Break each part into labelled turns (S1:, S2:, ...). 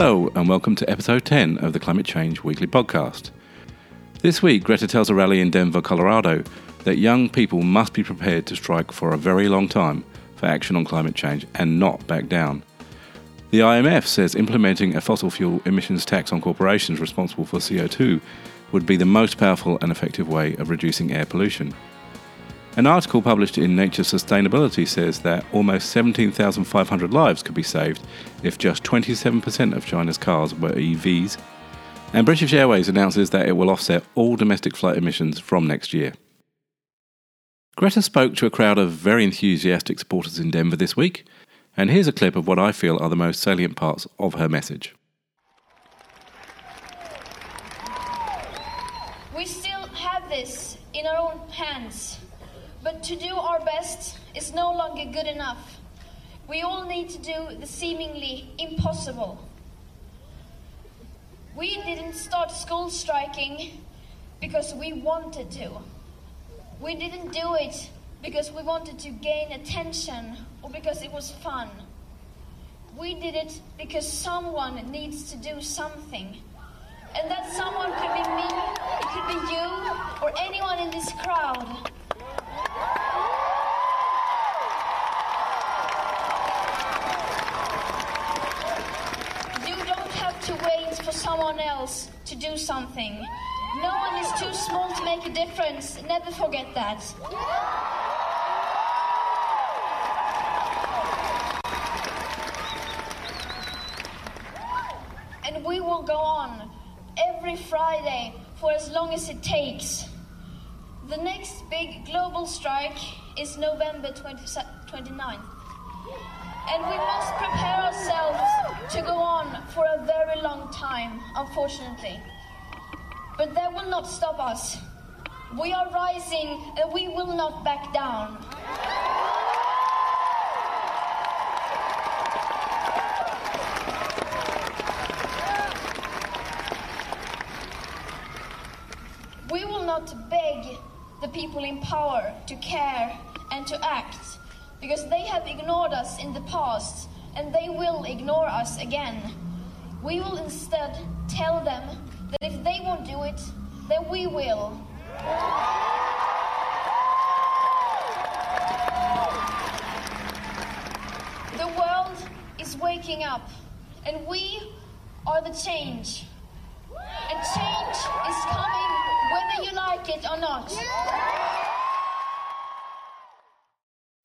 S1: Hello, and welcome to episode 10 of the Climate Change Weekly Podcast. This week, Greta tells a rally in Denver, Colorado, that young people must be prepared to strike for a very long time for action on climate change and not back down. The IMF says implementing a fossil fuel emissions tax on corporations responsible for CO2 would be the most powerful and effective way of reducing air pollution. An article published in Nature Sustainability says that almost 17,500 lives could be saved if just 27% of China's cars were EVs. And British Airways announces that it will offset all domestic flight emissions from next year. Greta spoke to a crowd of very enthusiastic supporters in Denver this week, and here's a clip of what I feel are the most salient parts of her message.
S2: We still have this in our own hands. But to do our best is no longer good enough. We all need to do the seemingly impossible. We didn't start school striking because we wanted to. We didn't do it because we wanted to gain attention or because it was fun. We did it because someone needs to do something. And that someone could be me, it could be you, or anyone in this crowd. You don't have to wait for someone else to do something. No one is too small to make a difference. Never forget that. And we will go on every Friday for as long as it takes. The next big global strike is November 20, 29th. And we must prepare ourselves to go on for a very long time, unfortunately. But that will not stop us. We are rising and we will not back down. We will not beg the people in power to care and to act because they have ignored us in the past and they will ignore us again. We will instead tell them that if they won't do it, then we will. The world is waking up and we are the change. And change is coming whether you like it or not.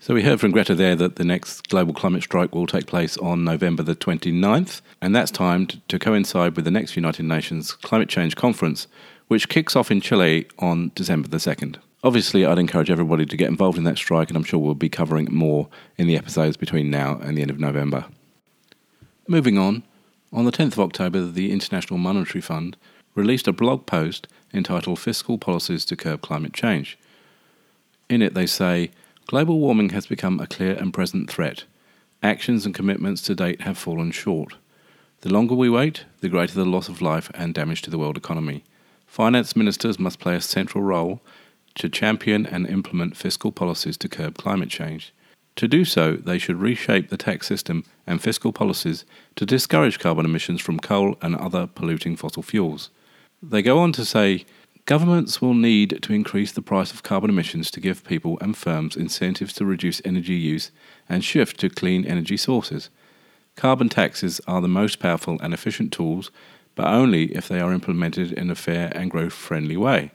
S1: So we heard from Greta there that the next global climate strike will take place on November the 29th, and that's timed to coincide with the next United Nations Climate Change Conference, which kicks off in Chile on December the 2nd. Obviously, I'd encourage everybody to get involved in that strike, and I'm sure we'll be covering more in the episodes between now and the end of November. Moving on, on the 10th of October, the International Monetary Fund released a blog post entitled Fiscal Policies to Curb Climate Change. In it, they say, Global warming has become a clear and present threat. Actions and commitments to date have fallen short. The longer we wait, the greater the loss of life and damage to the world economy. Finance ministers must play a central role to champion and implement fiscal policies to curb climate change. To do so, they should reshape the tax system and fiscal policies to discourage carbon emissions from coal and other polluting fossil fuels. They go on to say governments will need to increase the price of carbon emissions to give people and firms incentives to reduce energy use and shift to clean energy sources. Carbon taxes are the most powerful and efficient tools, but only if they are implemented in a fair and growth friendly way.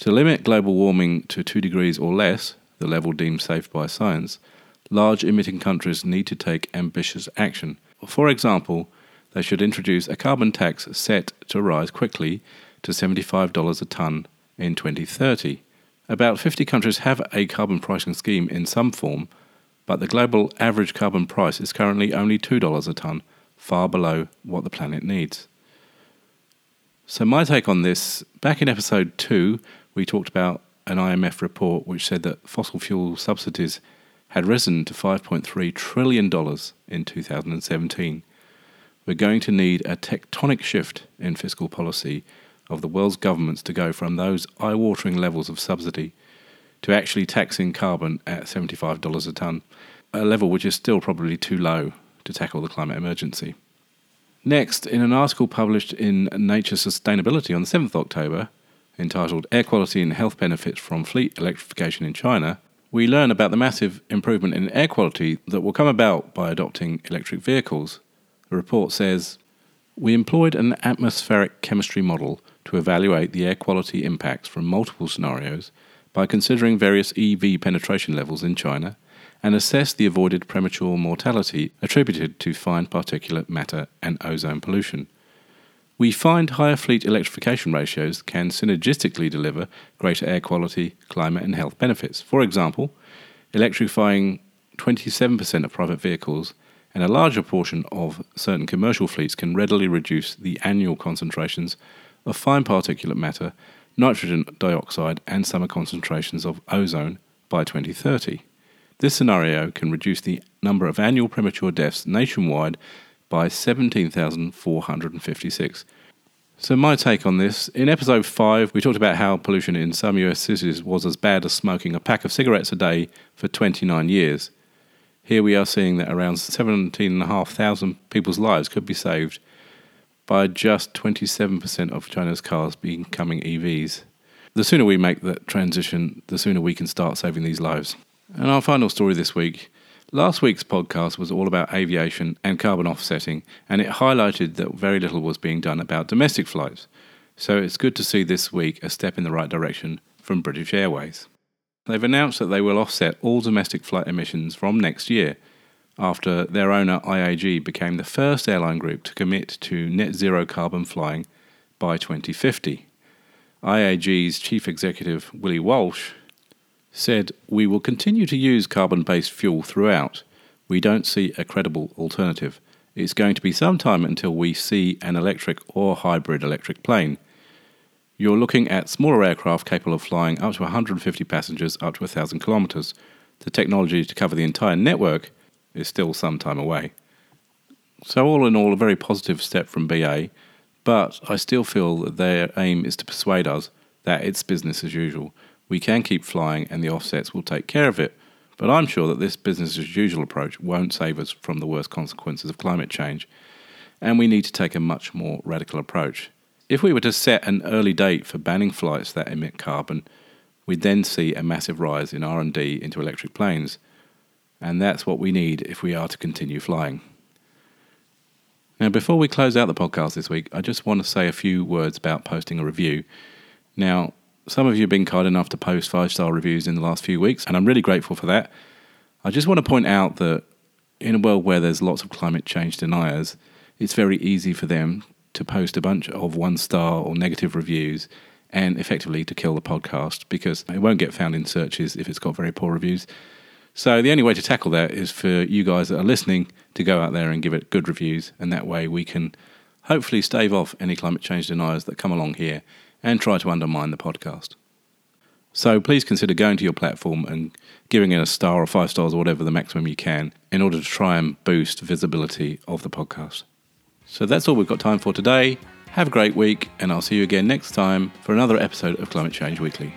S1: To limit global warming to 2 degrees or less, the level deemed safe by science, large emitting countries need to take ambitious action. For example, they should introduce a carbon tax set to rise quickly to $75 a tonne in 2030. About 50 countries have a carbon pricing scheme in some form, but the global average carbon price is currently only $2 a tonne, far below what the planet needs. So, my take on this back in episode 2, we talked about an IMF report which said that fossil fuel subsidies had risen to $5.3 trillion in 2017. We're going to need a tectonic shift in fiscal policy of the world's governments to go from those eye watering levels of subsidy to actually taxing carbon at $75 a tonne, a level which is still probably too low to tackle the climate emergency. Next, in an article published in Nature Sustainability on the 7th October, entitled Air Quality and Health Benefits from Fleet Electrification in China, we learn about the massive improvement in air quality that will come about by adopting electric vehicles. The report says We employed an atmospheric chemistry model to evaluate the air quality impacts from multiple scenarios by considering various EV penetration levels in China and assess the avoided premature mortality attributed to fine particulate matter and ozone pollution. We find higher fleet electrification ratios can synergistically deliver greater air quality, climate, and health benefits. For example, electrifying 27% of private vehicles and a larger portion of certain commercial fleets can readily reduce the annual concentrations of fine particulate matter, nitrogen dioxide, and summer concentrations of ozone by 2030. This scenario can reduce the number of annual premature deaths nationwide by 17,456. So, my take on this in episode 5, we talked about how pollution in some US cities was as bad as smoking a pack of cigarettes a day for 29 years. Here we are seeing that around 17,500 people's lives could be saved by just 27% of China's cars becoming EVs. The sooner we make that transition, the sooner we can start saving these lives. And our final story this week Last week's podcast was all about aviation and carbon offsetting, and it highlighted that very little was being done about domestic flights. So it's good to see this week a step in the right direction from British Airways. They've announced that they will offset all domestic flight emissions from next year, after their owner IAG became the first airline group to commit to net zero carbon flying by 2050. IAG's chief executive, Willie Walsh, said, We will continue to use carbon based fuel throughout. We don't see a credible alternative. It's going to be some time until we see an electric or hybrid electric plane. You're looking at smaller aircraft capable of flying up to 150 passengers up to 1,000 kilometres. The technology to cover the entire network is still some time away. So, all in all, a very positive step from BA, but I still feel that their aim is to persuade us that it's business as usual we can keep flying and the offsets will take care of it. But I'm sure that this business as usual approach won't save us from the worst consequences of climate change, and we need to take a much more radical approach. If we were to set an early date for banning flights that emit carbon, we'd then see a massive rise in R&D into electric planes, and that's what we need if we are to continue flying. Now, before we close out the podcast this week, I just want to say a few words about posting a review. Now, some of you have been kind enough to post five star reviews in the last few weeks, and I'm really grateful for that. I just want to point out that in a world where there's lots of climate change deniers, it's very easy for them to post a bunch of one star or negative reviews and effectively to kill the podcast because it won't get found in searches if it's got very poor reviews. So the only way to tackle that is for you guys that are listening to go out there and give it good reviews, and that way we can hopefully stave off any climate change deniers that come along here and try to undermine the podcast. So please consider going to your platform and giving it a star or five stars or whatever the maximum you can in order to try and boost visibility of the podcast. So that's all we've got time for today. Have a great week, and I'll see you again next time for another episode of Climate Change Weekly.